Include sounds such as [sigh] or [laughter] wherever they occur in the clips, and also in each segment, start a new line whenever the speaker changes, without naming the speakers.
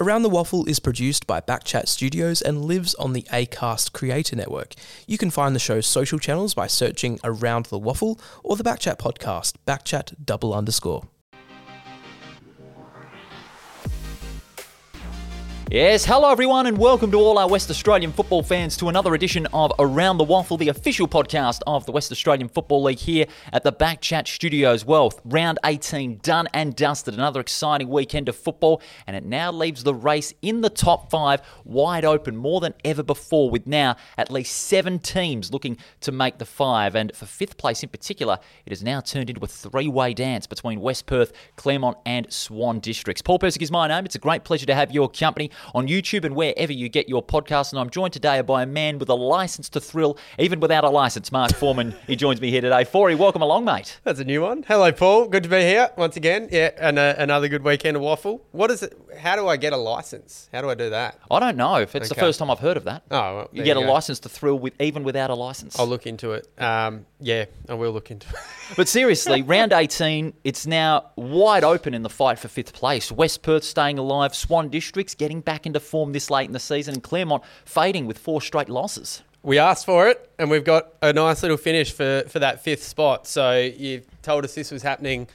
Around the Waffle is produced by Backchat Studios and lives on the Acast Creator Network. You can find the show's social channels by searching Around the Waffle or the Backchat podcast, Backchat double underscore.
Yes, hello everyone, and welcome to all our West Australian football fans to another edition of Around the Waffle, the official podcast of the West Australian Football League here at the Backchat Studios. Well, round 18 done and dusted. Another exciting weekend of football, and it now leaves the race in the top five wide open more than ever before, with now at least seven teams looking to make the five. And for fifth place in particular, it has now turned into a three way dance between West Perth, Claremont, and Swan districts. Paul Persick is my name. It's a great pleasure to have your company on YouTube and wherever you get your podcasts. And I'm joined today by a man with a license to thrill, even without a license. Mark Foreman, he joins me here today. Forey, welcome along, mate.
That's a new one. Hello, Paul. Good to be here once again. Yeah, and uh, another good weekend of waffle. What is it? How do I get a license? How do I do that?
I don't know if it's the first time I've heard of that.
Oh, well,
you get
you
a license to thrill with even without a license.
I'll look into it. Um, yeah, I will look into it. [laughs]
But seriously, round 18, it's now wide open in the fight for fifth place. West Perth staying alive, Swan Districts getting back into form this late in the season, and Claremont fading with four straight losses.
we asked for it, and we've got a nice little finish for, for that fifth spot. So you told us this was happening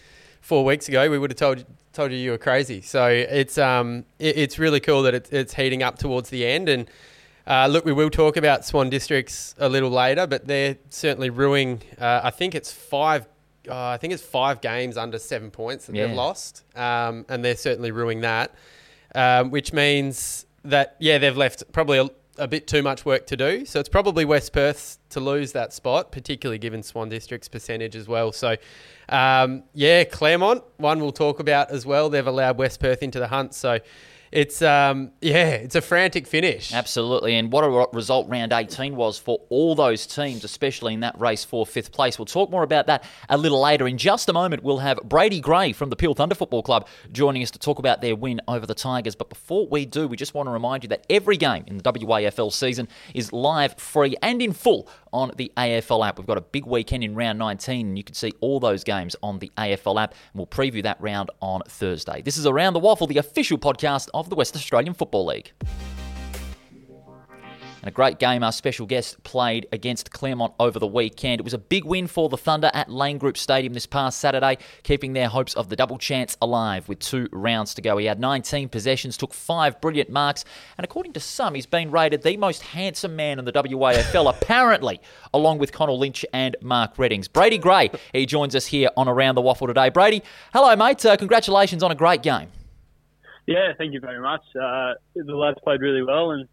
four weeks ago. We would have told told you you were crazy. So it's um it, it's really cool that it's, it's heating up towards the end. And uh, look, we will talk about Swan Districts a little later, but they're certainly ruining. Uh, I think it's five. Uh, I think it's five games under seven points that
Yeah.
they've lost, um, and they're certainly ruining that. Um, which means that yeah, they've left probably a, a bit too much work to do. So it's probably West Perth to lose that spot, particularly given Swan District's percentage as well. So um, yeah, Claremont one we'll talk about as well. They've allowed West Perth into the hunt, so it's um, yeah, it's a frantic finish.
Absolutely, and what a result round 18 was for all those teams, especially in that race for fifth place. We'll talk more about that a little later. In just a moment, we'll have Brady Grey from the Peel Thunder Football Club joining us to talk about their win over the Tigers. But before we do, we just want to remind you that every game in the WAFL season is live, free, and in full on the AFL app. We've got a big weekend in round 19, and you can see all those games on the AFL app, and we'll preview that round on Thursday. This is Around the Waffle, the official podcast of the West Australian Football League. And a great game our special guest played against Claremont over the weekend. It was a big win for the Thunder at Lane Group Stadium this past Saturday, keeping their hopes of the double chance alive with two rounds to go. He had 19 possessions, took five brilliant marks, and according to some, he's been rated the most handsome man in the WAFL, apparently, along with Connell Lynch and Mark Reddings. Brady Grey, he joins us here on Around the Waffle today. Brady, hello, mate. Uh, congratulations on a great game.
Yeah, thank you very much. Uh, the lads played really well, and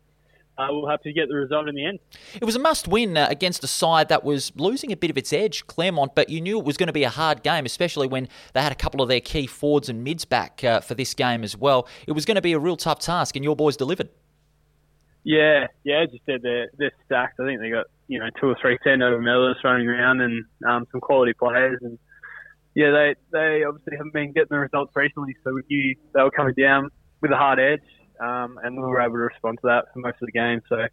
uh, we'll happy to get the result in the end.
It was a must win uh, against a side that was losing a bit of its edge, Claremont, but you knew it was going to be a hard game, especially when they had a couple of their key forwards and mids back uh, for this game as well. It was going to be a real tough task, and your boys delivered.
Yeah, yeah, as you said, they're, they're stacked. I think they got you know two or three turnover medals running around and um, some quality players, and yeah, they they obviously haven't been getting the results recently, so we knew they were coming down with a hard edge, um, and we were able to respond to that for most of the game. So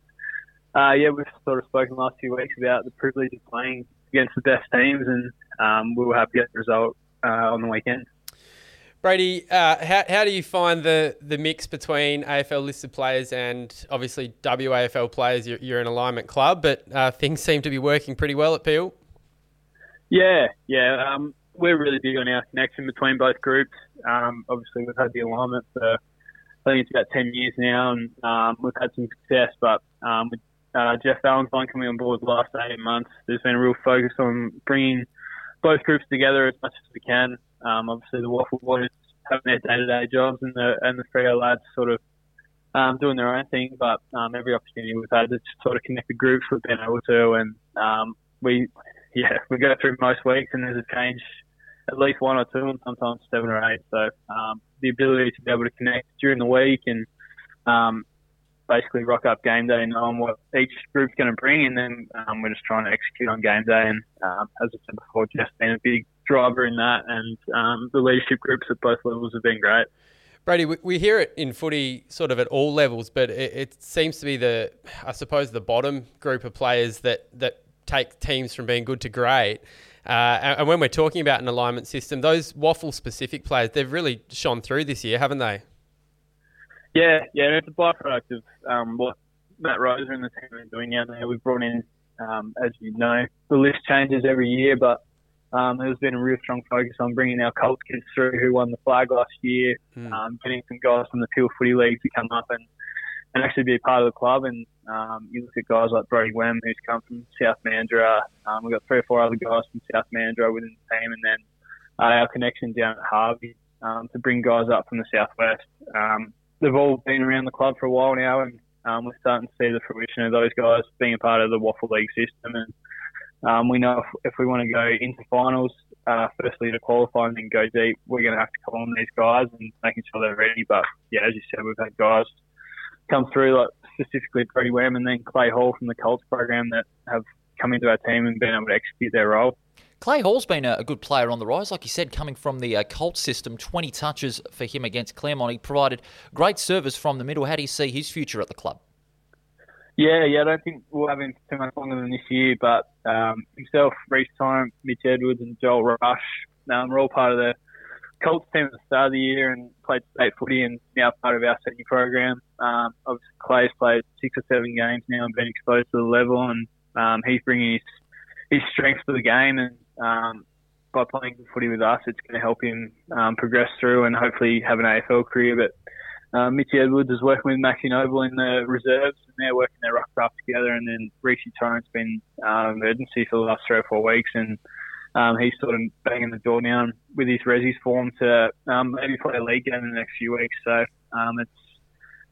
uh, yeah, we've sort of spoken the last few weeks about the privilege of playing against the best teams, and um, we were happy to get the result uh, on the weekend.
Brady, uh, how, how do you find the, the mix between AFL listed players and obviously WAFL players? You're, you're an alignment club, but uh, things seem to be working pretty well at Peel.
Yeah, yeah. Um, we're really big on our connection between both groups. Um, obviously, we've had the alignment for I think it's about ten years now, and um, we've had some success. But um, with uh, Geoff Valentine coming on board the last eight months, there's been a real focus on bringing both groups together as much as we can. Um, obviously, the Waffle Boys having their day-to-day jobs, and the and the Freo lads sort of um, doing their own thing. But um, every opportunity we've had to sort of connect the groups, we've been able to, and um, we yeah, we go through most weeks and there's a change at least one or two and sometimes seven or eight. So um, the ability to be able to connect during the week and um, basically rock up game day knowing what each group's going to bring and then um, we're just trying to execute on game day. And um, as I said before, Geoff's been a big driver in that and um, the leadership groups at both levels have been great.
Brady, we, we hear it in footy sort of at all levels, but it, it seems to be the, I suppose, the bottom group of players that, that take teams from being good to great. Uh, and, and when we're talking about an alignment system, those waffle specific players, they've really shone through this year, haven't they?
Yeah, yeah, it's a byproduct of um, what Matt Roser and the team are doing out there. We've brought in, um, as you know, the list changes every year, but um, there's been a real strong focus on bringing our Colts kids through who won the flag last year,
Hmm.
um, getting some guys from the Peel Footy League to come up and, and actually be a part of the club. And um, you look at guys like Brody Wem, who's come from South Mandurah. Um, we've got three or four other guys from South Mandurah within the team, and then uh, our connection down at Harvey um, to bring guys up from the southwest. Um, they've all been around the club for a while now, and um, we're starting to see the fruition of those guys being a part of the Waffle League system. And um, we know if, if we want to go into finals, uh, firstly to qualify and then go deep, we're going to have to call on these guys and making sure they're ready. But yeah, as you said, we've had guys come through, like specifically Brody Wham and then Clay Hall from the Colts program that have come into our team and been able to execute their role.
Clay Hall's been a, good player on the rise, like you said, coming from the uh, Colts system. 20 touches for him against Claremont. He provided great service from the middle. How do you see his future at the club?
Yeah, yeah, I don't think we'll have him too much longer than this year, but um, himself, Reece Time, Mitch Edwards, and Joel Rush, um, we're all part of the Colts team at the start of the year and played state footy and now part of our senior program. Um, obviously, Clay's played six or seven games now and been exposed to the level, and um, he's bringing his, his strength to the game. And um, by playing footy with us, it's going to help him um, progress through and hopefully have an AFL career. But uh, Mitchy Edwards is working with Maxie Noble in the reserves, and they're working their rough draft together. And then Rishi Torrent's been uh, emergency for the last three or four weeks, and um, he's sort of banging the door down with his resis form to um, maybe play a league game in the next few weeks. So um, it's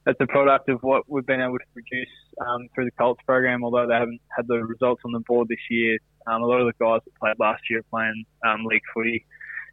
it's a product of what we've been able to produce um, through the Colts program. Although they haven't had the results on the board this year, um, a lot of the guys that played last year are playing um, league footy.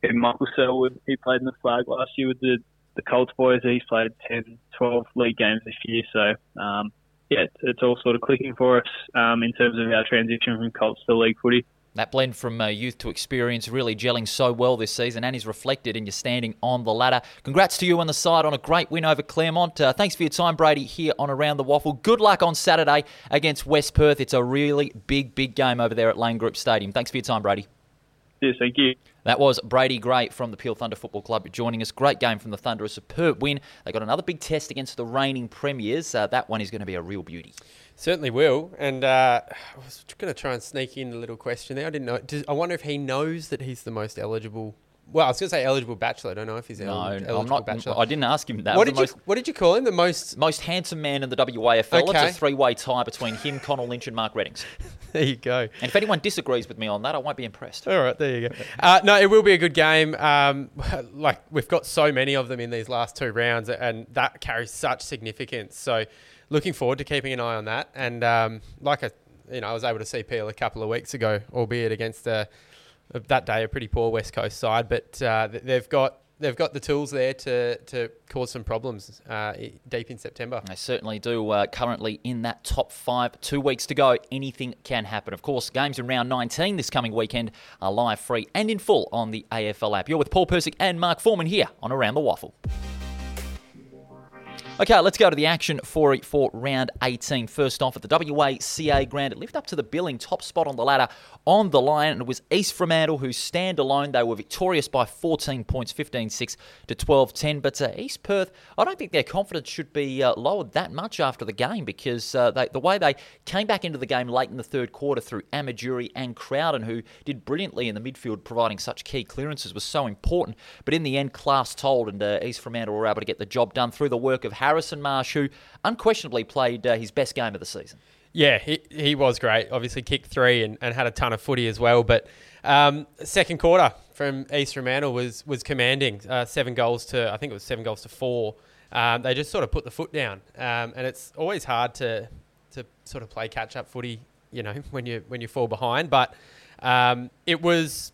Even Michael Selwood, he played in the flag last year with the the Colts boys. He's played 10, 12 league games this year. So, um, yeah, it's, it's all sort of clicking for us um, in terms of our transition from Colts to league footy.
That blend from uh, youth to experience really gelling so well this season and is reflected in your standing on the ladder. Congrats to you on the side on a great win over Claremont. Uh, thanks for your time, Brady, here on Around the Waffle. Good luck on Saturday against West Perth. It's a really big, big game over there at Lane Group Stadium. Thanks for your time, Brady.
Yes, thank you.
That was Brady Grey from the Peel Thunder Football Club joining us. Great game from the Thunder, a superb win. They got another big test against the reigning premiers. Uh, that one is going to be a real beauty.
Certainly will. And uh, I was going to try and sneak in a little question there. I didn't know. Does, I wonder if he knows that he's the most eligible. Well, I was going to say eligible bachelor. I don't know if he's
No,
eligible,
I'm not.
bachelor.
I didn't ask him that.
what did you
most,
What did you call him? The most.
most handsome man in the WAFL?
Okay.
It's a three-way tie between him, Connell Lynch, and Mark Reddings. [laughs]
There you go.
And if anyone disagrees with me on that, I won't be impressed.
All right, there you go. Uh, no, it will be a good game. Um, [laughs] like we've got so many of them in these last two rounds, and that carries such significance. So, looking forward to keeping an eye on that. And um, like I, you know, I was able to see Peel a couple of weeks ago, albeit against a, that day a pretty poor West Coast side, but uh, they've got they've got the tools there to to cause some problems uh, deep in September.
They certainly do. Uh, currently in that top five, two weeks to go. Anything can happen. Of course, games in round 19 this coming weekend are live, free, and in full on the AFL app. You're with Paul Persick and Mark Foreman here on Around the Waffle. Okay, let's go to the action for for round 18. First off, at the WACA Grand, it lived up to the billing top spot on the ladder on the line, and it was East Fremantle who stand alone. They were victorious by 14 points, 15-6 to 12-10. But uh, East Perth, I don't think their confidence should be uh, lowered that much after the game because uh, they, the way they came back into the game late in the third quarter through Amajuri and Crowden, who did brilliantly in the midfield, providing such key clearances, was so important. But in the end, class told, and uh, East Fremantle were able to get the job done through the work of Harrison Marsh, who unquestionably played uh, his best game of the season.
Yeah, he, he was great. Obviously, kicked three and, and had a ton of footy as well. But um, second quarter from East Fremantle was was commanding. Uh, seven goals to I think it was seven goals to four. Um, they just sort of put the foot down, um, and it's always hard to to sort of play catch up footy. You know, when you when you fall behind, but um, it was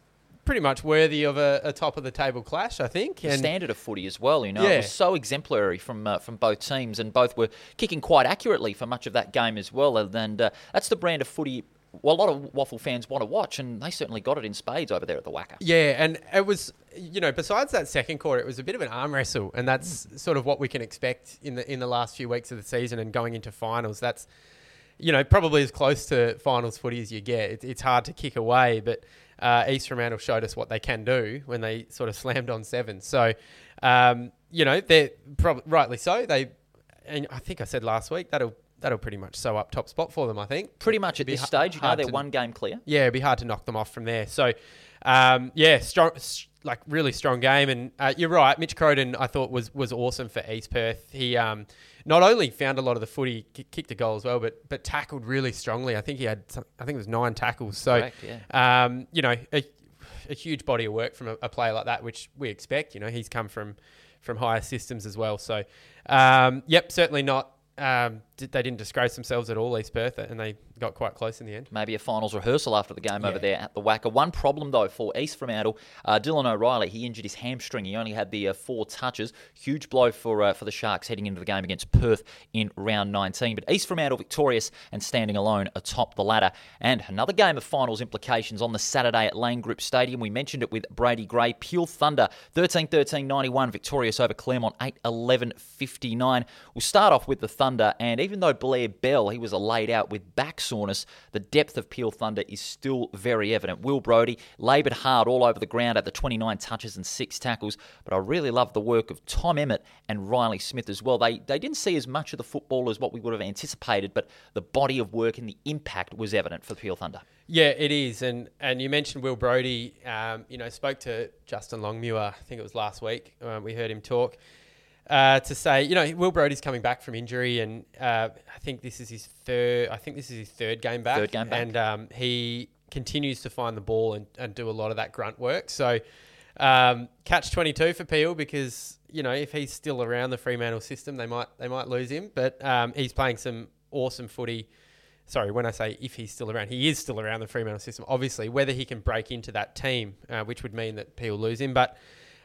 pretty much worthy of a, a top of the table clash, I think.
The standard of footy as well, you know,
Yeah.
it was so exemplary from uh, from both teams, and both were kicking quite accurately for much of that game as well. And uh, that's the brand of footy. Well, a lot of waffle fans want to watch, and they certainly got it in spades over there at the WACA.
Yeah, and it was, you know, besides that second quarter, it was a bit of an arm wrestle, and that's sort of what we can expect in the in the last few weeks of the season and going into finals. That's, you know, probably as close to finals footy as you get. It, it's hard to kick away, but uh, East Fremantle showed us what they can do when they sort of slammed on seven. So, um, you know, they're prob- rightly so. They and I think I said last week that'll that'll pretty much sew up top spot for them. I think
Pretty much at
It'd be
this
ha-
stage, you know, they're
to-
one game clear.
yeah, it'd be hard to knock them off from there. So, um, yeah, strong, like really strong game. And uh, you're right, Mitch Crowden, I thought was was awesome for East Perth. He um, not only found a lot of the footy, ki- kicked a goal as well, but but tackled really strongly. I think he had, some, I think it was nine tackles. So,
Correct, yeah.
um, you know, a, a huge body of work from a, a player like that, which we expect. You know, he's come from from higher systems as well. So, um, yep, certainly not. Um, did, they didn't disgrace themselves at all, East Perth, and they got quite close in the end.
maybe a finals rehearsal after the game over there at the WACA. One problem though for East Fremantle, uh, Dylan O'Reilly, he injured his hamstring. He only had the uh, four touches. Huge blow for uh, for the Sharks heading into the game against Perth in round 19. But East Fremantle victorious and standing alone atop the ladder. And another game of finals implications on the Saturday at Lane Group Stadium. We mentioned it with Brady Grey. Peel Thunder 13-13-91 victorious over Claremont 8-11-59. We'll start off with the Thunder, and even though Blair Bell he was laid out with back soreness, the depth of Peel Thunder is still very evident. Will Brodie laboured hard all over the ground at the 29 touches and six tackles, but I really love the work of Tom Emmett and Riley Smith as well. They they didn't see as much of the football as what we would have anticipated, but the body of work and the impact was evident for Peel Thunder.
Yeah, it is, and and you mentioned Will Brodie. Um, you know, spoke to Justin Longmuir. I think it was last week. Um, we heard him talk uh, to say, you know, Will Brodie's coming back from injury, and uh, I think this is his third. I think this is his third game back.
Third game back.
and um, he continues to find the ball and, and do a lot of that grunt work. So, um, catch twenty two for Peel because you know if he's still around the Fremantle system, they might they might lose him, but um, he's playing some awesome footy sorry, when I say if he's still around, he is still around the Fremantle system. Obviously, whether he can break into that team, uh, which would mean that Peel lose him, but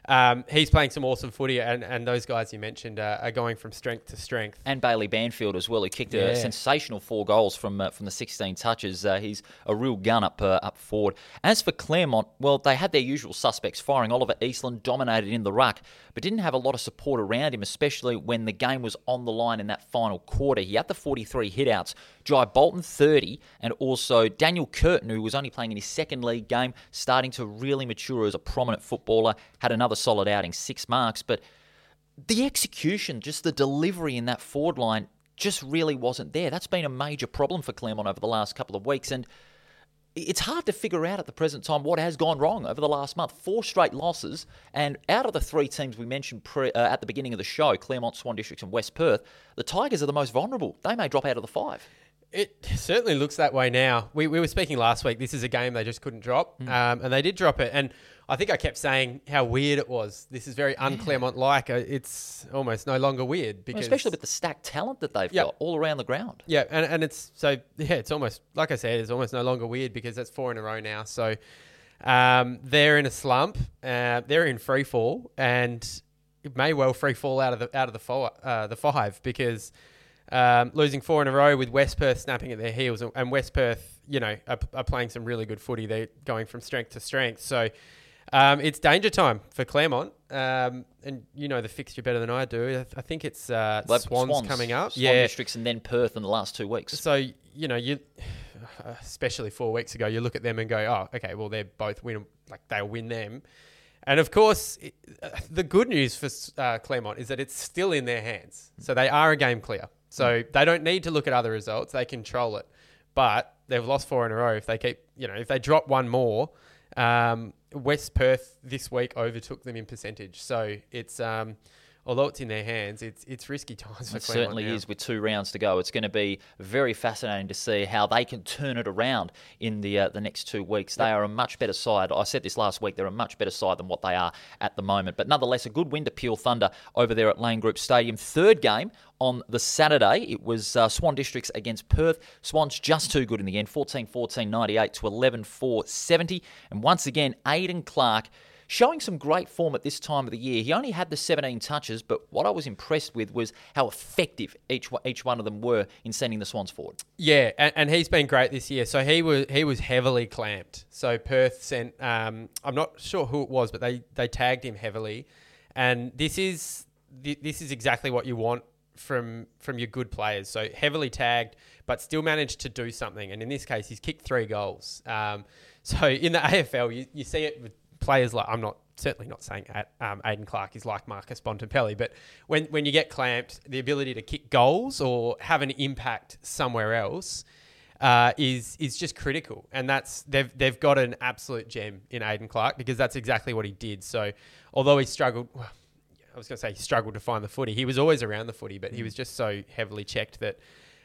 um, he's playing some awesome footy, and, and those guys you mentioned uh, are going from strength to strength.
and Bailey Banfield as well, who kicked a sensational four goals from uh, from the 16 touches. Uh, he's a real gun up uh, up forward. As for Claremont, well, they had their usual suspects firing. Oliver Eastland dominated in the ruck, but didn't have a lot of support around him, especially when the game was on the line in that final quarter. He had the 43 hitouts. Jai Bolton 30, and also Daniel Curtin, who was only playing in his second league game, starting to really mature as a prominent footballer, had another solid outing, six marks, but the execution, just the delivery in that forward line, just really wasn't there. That's been a major problem for Claremont over the last couple of weeks, and it's hard to figure out at the present time what has gone wrong over the last month. Four straight losses, and out of the three teams we mentioned pre, uh, at the beginning of the show, Claremont, Swan Districts, and West Perth, the Tigers are the most vulnerable. They may drop out of the five.
It certainly looks that way now. We, we were speaking last week. This is a game they just couldn't drop,
Hmm.
um, and they did drop it. And I think I kept saying how weird it was. This is very un-Claremont like. Uh, It's almost no longer weird because
Especially with the stacked talent that they've
Yep.
got all around the ground.
Yeah, and, and it's so yeah, it's almost like I said, it's almost no longer weird because that's four in a row now. So um, they're in a slump. Uh, they're in free fall, and it may well free fall out of the out of the four, uh, the five because um, losing four in a row with West Perth snapping at their heels, and- West Perth, you know, are, are playing some really good footy. They're going from strength to strength. So. Um, it's danger time for Claremont, um, and you know the fixture better than I do. I, th- I think it's uh,
They've-
Swans, coming up.
Swan
yeah,
Districts, and then Perth in the last two weeks.
so you know you, especially four weeks ago, you look at them and go, oh, okay, well they're both win, like they'll win them, and of course it, uh, the good news for uh, Claremont is that it's still in their hands, so they are a game clear, so they don't need to look at other results, they control it, but they've lost four in a row. If they keep, you know, if they drop one more. Um, West Perth this week overtook them in percentage, so it's um, although it's in their hands, it's it's risky times for
It certainly
now.
is with two rounds to go. It's going to be very fascinating to see how they can turn it around in the uh, the next two weeks. They are a much better side. I said this last week. They're a much better side than what they are at the moment. But nonetheless, a good win to Peel Thunder over there at Lane Group Stadium. Third game on the Saturday. It was uh, Swan Districts against Perth. Swans just too good in the end 14 14 98 to 11 4 70. And once again, Aidan Clark showing some great form at this time of the year. He only had the 17 touches, but what I was impressed with was how effective each each one of them were in sending the Swans forward.
Yeah, and, and he's been great this year. So he was he was heavily clamped. So Perth sent um, I'm not sure who it was, but they they tagged him heavily, and this is this is exactly what you want from from your good players. So heavily tagged, but still managed to do something. And in this case, he's kicked three goals. Um, [laughs] so in the AFL, you, you see it with players like I'm not certainly not saying at, um, Aiden Clark is like Marcus Bontempelli, but when, when you get clamped, the ability to kick goals or have an impact somewhere else uh, is is just critical, and that's they've they've got an absolute gem in Aiden Clark because that's exactly what he did. So although he struggled. Well, I was going to say he struggled to find the footy. He was always around the footy, but he was just so heavily checked that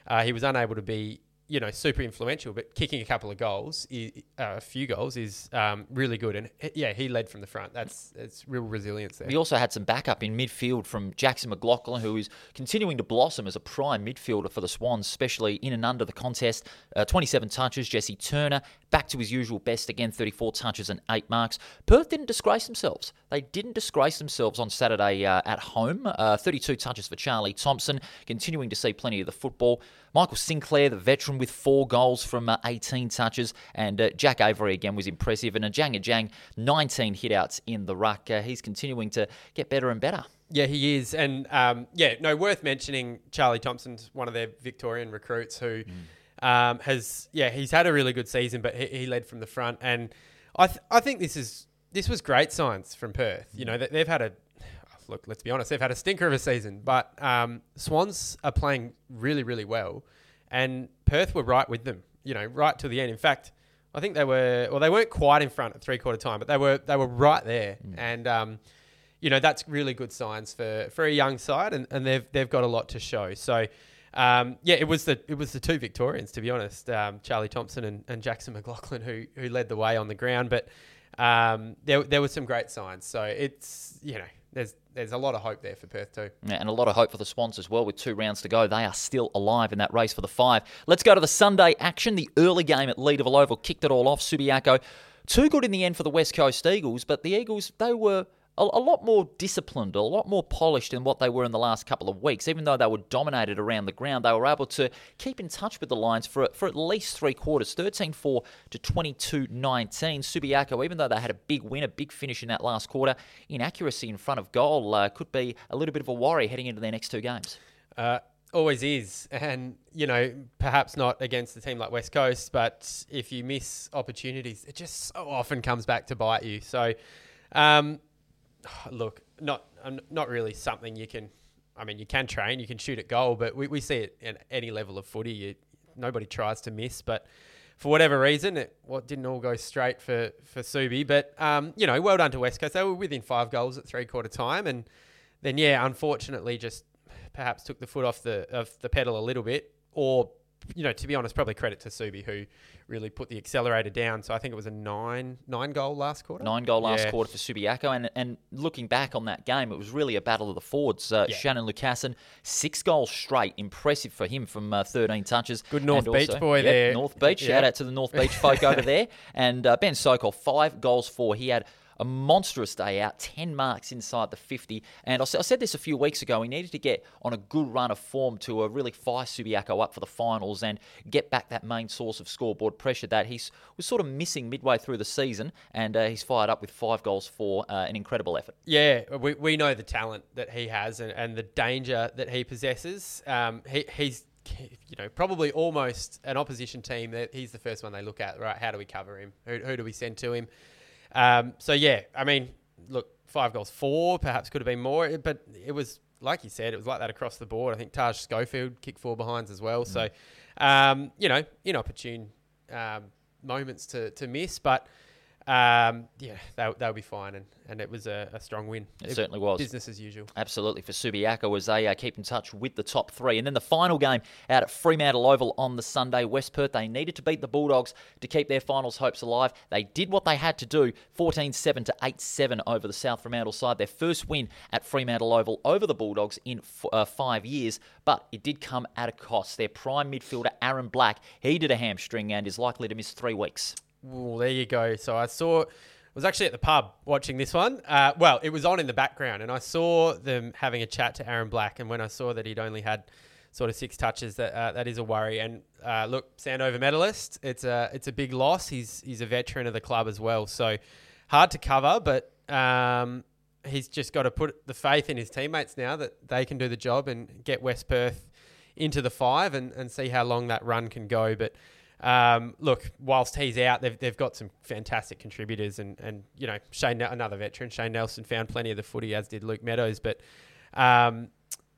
uh, he was unable to be you know, super influential, but kicking a couple of goals, uh, a few goals, is um, really good. And yeah, he led from the front. That's it's real resilience there.
He also had some backup in midfield from Jackson McLaughlin, who is continuing to blossom as a prime midfielder for the Swans, especially in and under the contest. Uh, 27 touches. Jesse Turner back to his usual best again, 34 touches and eight marks. Perth didn't disgrace themselves. They didn't disgrace themselves on Saturday uh, at home. Uh, 32 touches for Charlie Thompson, continuing to see plenty of the football. Michael Sinclair, the veteran, with four goals from uh, 18 touches. And uh, Jack Avery again was impressive. And Ajang Ajang, 19 hitouts in the ruck. Uh, he's continuing to get better and better.
Yeah, he is. And um, yeah, no, worth mentioning Charlie Thompson's one of their Victorian recruits who. Mm. Um, has yeah he's had a really good season, but he, he led from the front, and I th- I think this is this was great signs from Perth. You know they've had a look, let's be honest, they've had a stinker of a season, but um, Swans are playing really, really well, and Perth were right with them, you know, right to the end. In fact, I think they were, well, they weren't quite in front at three quarter time, but they were, they were right there, mm. and um, you know that's really good signs for for a young side, and, and they've they've got a lot to show. So. Um, yeah, it was the it was the two Victorians to be honest, um, Charlie Thompson and, and Jackson McLaughlin who who led the way on the ground. But um, there there were some great signs. So it's you know there's there's a lot of hope there for Perth too.
Yeah, and a lot of hope for the Swans as well with two rounds to go. They are still alive in that race for the five. Let's go to the Sunday action. The early game at Leederville Oval kicked it all off. Subiaco, too good in the end for the West Coast Eagles, but the Eagles, they were a, a, lot more disciplined, a lot more polished than what they were in the last couple of weeks. Even though they were dominated around the ground, they were able to keep in touch with the Lions for, for at least three quarters 13 4 to 22 19. Subiaco, even though they had a big win, a big finish in that last quarter, inaccuracy in front of goal uh, could be a little bit of a worry heading into their next two games.
Uh, always is. And, you know, perhaps not against a team like West Coast, but if you miss opportunities, it just so often comes back to bite you. So, um, [sighs] look, not not really something you can. I mean, you can train, you can shoot at goal, but we, we see it at any level of footy. You, nobody tries to miss, but for whatever reason, it what didn't all go straight for for Subi. But um, you know, well done to West Coast. They were within five goals at three quarter time, and then yeah, unfortunately, just perhaps took the foot off the of the pedal a little bit, or you know, to be honest, probably credit to Subi who really put the accelerator down. So I think it was a nine nine goal last quarter.
Nine goal last yeah. quarter for Subiaco. And and looking back on that game, it was really a battle of the forwards. Uh, yeah. Shannon Lucassen, six goals straight. Impressive for him from uh, 13 touches.
Good North and Beach also, boy yep, there.
North Beach. [laughs] Yep. Shout out to the North Beach folk over there. And uh, Ben Sokol, five goals for. He had a monstrous day out, 10 marks inside the 50. And I said this a few weeks ago, he needed to get on a good run of form to uh, really fire Subiaco up for the finals and get back that main source of scoreboard pressure that he was sort of missing midway through the season. And uh, he's fired up with five goals for uh, an incredible effort.
Yeah, we, we know the talent that he has and, and the danger that he possesses. Um, he, he's you know, probably almost an opposition team that he's the first one they look at, right? How do we cover him? Who, who do we send to him? Um, so yeah, I mean, look, five goals, four perhaps could have been more, but it was like you said, it was like that across the board. I think Taj Schofield kicked four behinds as well. Mm. So, um, you know, inopportune um, moments to, to miss, but um, yeah, they'll, they'll be fine. And, and it was a, a strong win.
It, it, certainly was.
Business as usual.
Absolutely. For Subiaco as they uh, keep in touch with the top three. And then the final game out at Fremantle Oval on the Sunday, West Perth, they needed to beat the Bulldogs to keep their finals hopes alive. They did what they had to do 14 7 to 8 7 over the South Fremantle side. Their first win at Fremantle Oval over the Bulldogs in f- uh, five years. But it did come at a cost. Their prime midfielder, Aaron Black, he did a hamstring and is likely to miss three weeks.
Well, there you go. So I saw, was actually at the pub watching this one. Uh, well, it was on in the background, and I saw them having a chat to Aaron Black. And when I saw that he'd only had sort of six touches, that uh, that is a worry. And uh, look, Sandover medalist, it's a it's a big loss. He's he's a veteran of the club as well, so hard to cover. But um, he's just got to put the faith in his teammates now that they can do the job and get West Perth into the five and, and see how long that run can go. But um, look, whilst he's out, they've, they've got some fantastic contributors, and, and you know Shane, another veteran, Shane Nelson found plenty of the footy, as did Luke Meadows, but. Um,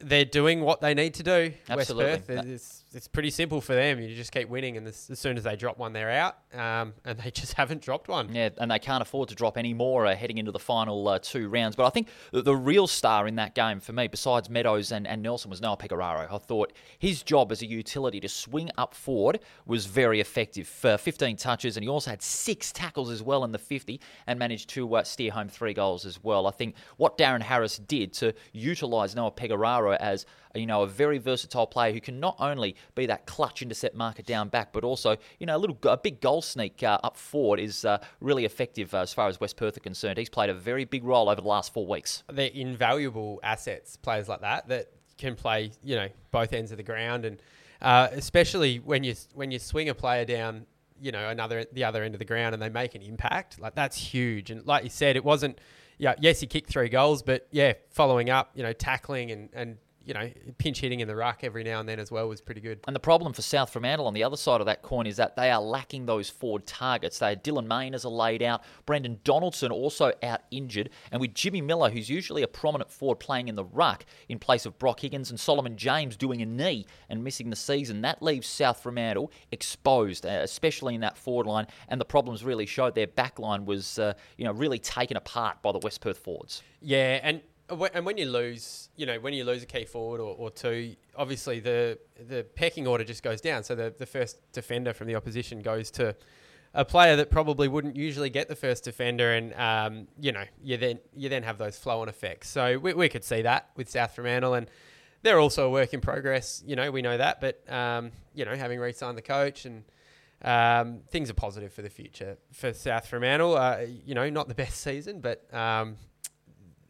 they're doing what they need to do.
Absolutely.
West Perth, it's pretty simple for them. You just keep winning, and as, as soon as they drop one, they're out. Um, [laughs] and they just haven't dropped one.
Yeah, and they can't afford to drop any more uh, heading into the final uh, two rounds. But I think the, the, real star in that game for me, besides Meadows and, and Nelson, was Noah Pecoraro. I thought his job as a utility to swing up forward was very effective. For 15 touches, and he also had six tackles as well in the 50 and managed to uh, steer home three goals as well. I think what Darren Harris did to utilise Noah Pecoraro as you know a very versatile player who can not only be that clutch intercept marker down back, but also you know a little a big goal sneak uh, up forward is uh, really effective uh, as far as West Perth are concerned. He's played a very big role over the last four weeks.
They're invaluable assets, players like that that can play you know both ends of the ground, and uh, especially when you when you swing a player down you know another the other end of the ground and they make an impact like that's huge and like you said it wasn't yeah yes he kicked three goals but yeah following up you know tackling and and you know, pinch hitting in the ruck every now and then as well was pretty good.
And the problem for South Fremantle on the other side of that coin is that they are lacking those forward targets. They had Dylan Main as a laid out, Brendan Donaldson also out injured, and with Jimmy Miller, who's usually a prominent forward playing in the ruck in place of Brock Higgins and Solomon James doing a knee and missing the season, that leaves South Fremantle exposed, uh, especially in that forward line. And the problems really showed their back line was, uh, you know, really taken apart by the West Perth forwards.
Yeah, and and when you lose, you know, when you lose a key forward or, or two, obviously the the pecking order just goes down. So the, the first defender from the opposition goes to a player that probably wouldn't usually get the first defender, and um, you know, you then you then have those flow on effects. So we, we could see that with South Fremantle, and they're also a work in progress. You know, we know that, but um, you know, having re-signed the coach and um, things are positive for the future for South Fremantle. Uh, you know, not the best season, but um,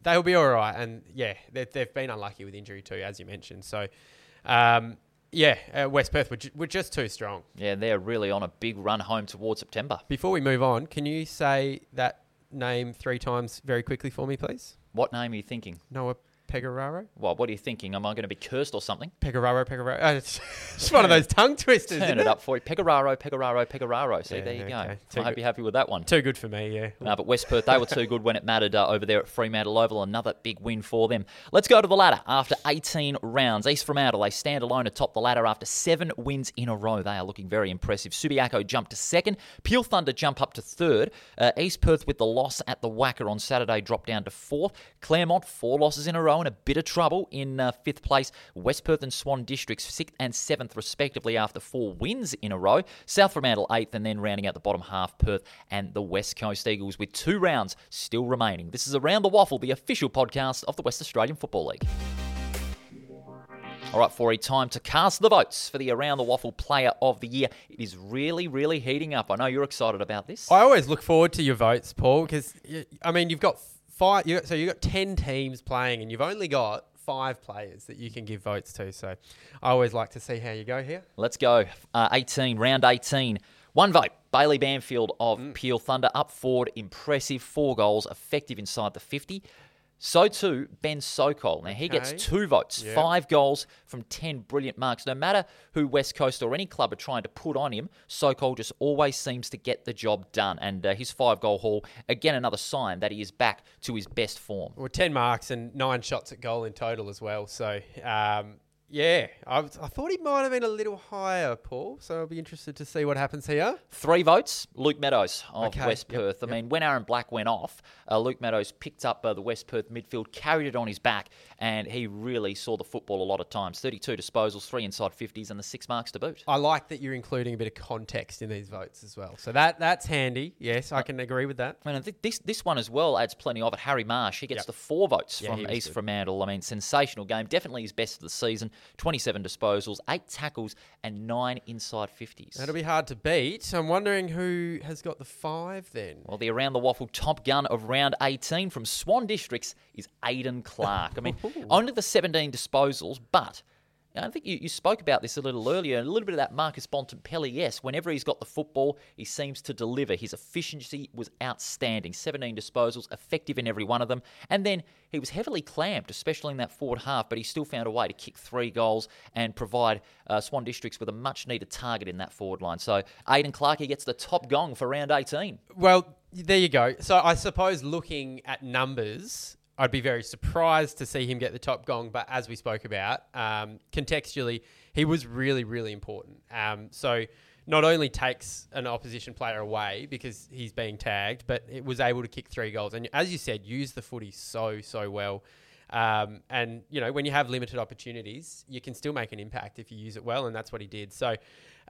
they'll be all right. And yeah, they've been unlucky with injury too, as you mentioned. So, um, yeah, uh, West Perth were, ju- were just too strong.
Yeah, they're really on a big run home towards September.
Before we move on, can you say that name three times very quickly for me, please?
What name are you thinking?
Noah Pecoraro?
Well, what are you thinking? Am I going to be cursed or something?
Pegararo, Pegararo. Uh, it's, [laughs] it's one of those tongue twisters.
Turn it, it, up for you. Pegararo, Pegararo, Pegararo. See, yeah, there you okay. go. Too I hope you're happy with that one.
Too good for me, yeah.
No, but West Perth, they were too good when it mattered uh, over there at Fremantle Oval. Another big win for them. Let's go to the ladder. After 18 rounds, East Fremantle, they stand alone atop the ladder after seven wins in a row. They are looking very impressive. Subiaco jumped to second. Peel Thunder jump up to third. Uh, East Perth with the loss at the WACA on Saturday dropped down to fourth. Claremont, four losses in a row and a bit of trouble in uh, fifth place. West Perth and Swan Districts sixth and seventh, respectively, after four wins in a row. South Fremantle eighth, and then rounding out the bottom half, Perth and the West Coast Eagles, with two rounds still remaining. This is Around the Waffle, the official podcast of the West Australian Football League. All right, for a time to cast the votes for the Around the Waffle Player of the Year. It is really, really heating up. I know you're excited about this.
I always look forward to your votes, Paul, because I mean you've got five. You so you've got ten teams playing, and you've only got five players that you can give votes to. So I always like to see how you go here.
Let's go. Uh, 18, round 18. One vote. Bailey Banfield of mm. Peel Thunder up forward. Impressive. Four goals. Effective inside the 50. So too, Ben Sokol. Now, he gets two votes, yep. five goals from 10 brilliant marks. No matter who West Coast or any club are trying to put on him, Sokol just always seems to get the job done. And uh, his five goal haul, again, another sign that he is back to his best form.
Well, 10 marks and nine shots at goal in total as well. So, um, yeah, I, I, thought he might have been a little higher, Paul. So I'll be interested to see what happens here.
Three votes, Luke Meadows of okay. West Perth. Yep. I mean, when Aaron Black went off, uh, Luke Meadows picked up uh, the West Perth midfield, carried it on his back, and he really saw the football a lot of times. 32 disposals, three inside 50s, and the six marks to boot.
I like that you're including a bit of context in these votes as well. So that that's handy. Yes, I can agree with that.
I mean, this this one as well adds plenty of it. Harry Marsh, he gets yep. the four votes yeah, from East good. Fremantle. I mean, sensational game. Definitely his best of the season. 27 disposals eight tackles, and nine inside 50s.
That'll be hard to beat. I'm wondering who has got the five then.
Well, the around the waffle top gun of round 18 from Swan Districts is Aidan Clark. I mean, [laughs] only the 17 disposals, but I think you, you spoke about this a little earlier, a little bit of that Marcus Bontempelli. Yes, whenever he's got the football, he seems to deliver. His efficiency was outstanding 17 disposals, effective in every one of them. And then he was heavily clamped, especially in that forward half, but he still found a way to kick three goals and provide uh, Swan Districts with a much needed target in that forward line. So Aidan Clark, he gets the top gong for round 18.
Well, there you go. So I suppose looking at numbers, I'd be very surprised to see him get the top gong. But as we spoke about, um, contextually, he was really, really important. Um, so not only takes an opposition player away because he's being tagged, but it was able to kick three goals. And as you said, use the footy so, so well. Um, and, you know, when you have limited opportunities, you can still make an impact if you use it well. And that's what he did. So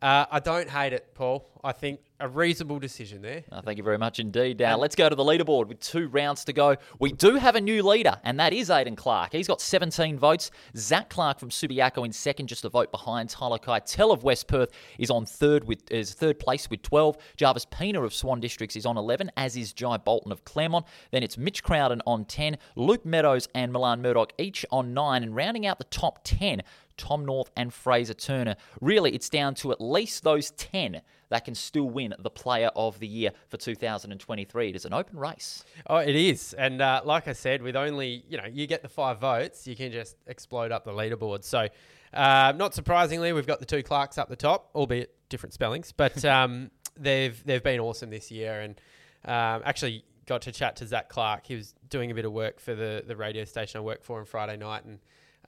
uh, I don't hate it, Paul. I think a reasonable decision there.
Oh, thank you very much indeed. Uh, now, let's go to the leaderboard with two rounds to go. We do have a new leader, and that is Aiden Clark. He's got 17 votes. Zach Clark from Subiaco in second, just a vote behind. Tyler Keitel of West Perth is on third with is third place with 12. Jarvis Pina of Swan Districts is on 11, as is Jai Bolton of Claremont. Then it's Mitch Crowden on 10, Luke Meadows and Milan Murdoch each on 9, and rounding out the top 10, Tom North and Fraser Turner. Really, it's down to at least those 10 that can still win the Player of the Year for 2023. It is an open race.
Oh, it is. And uh, like I said, with only, you know, you get the five votes, you can just explode up the leaderboard. So, uh, not surprisingly, we've got the two Clarks up the top, albeit different spellings, but [laughs] um, they've, they've been awesome this year. And um, actually, got to chat to Zach Clark. He was doing a bit of work for the, the radio station I work for on Friday night. And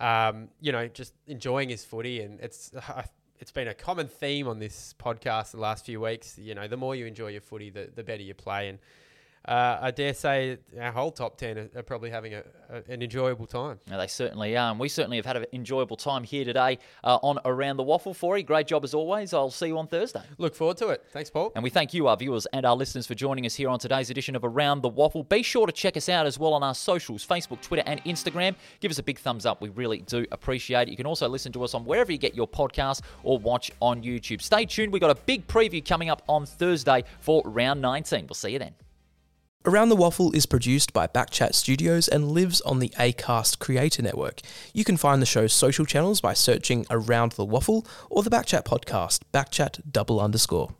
um, you know, just enjoying his footy. And it's it's been a common theme on this podcast the last few weeks. You know, the more you enjoy your footy, the, the better you play. And uh, I dare say our whole top 10 are, are probably having a, a, an enjoyable time.
Now, they certainly are. And we certainly have had an enjoyable time here today uh, on Around the Waffle for you. Great job as always. I'll see you on Thursday.
Look forward to it. Thanks, Paul.
And we thank you, our viewers and our listeners, for joining us here on today's edition of Around the Waffle. Be sure to check us out as well on our socials Facebook, Twitter, and Instagram. Give us a big thumbs up. We really do appreciate it. You can also listen to us on wherever you get your podcast or watch on YouTube. Stay tuned. We've got a big preview coming up on Thursday for round 19. We'll see you then.
Around the Waffle is produced by Backchat Studios and lives on the Acast Creator Network. You can find the show's social channels by searching Around the Waffle or the Backchat podcast, Backchat double underscore.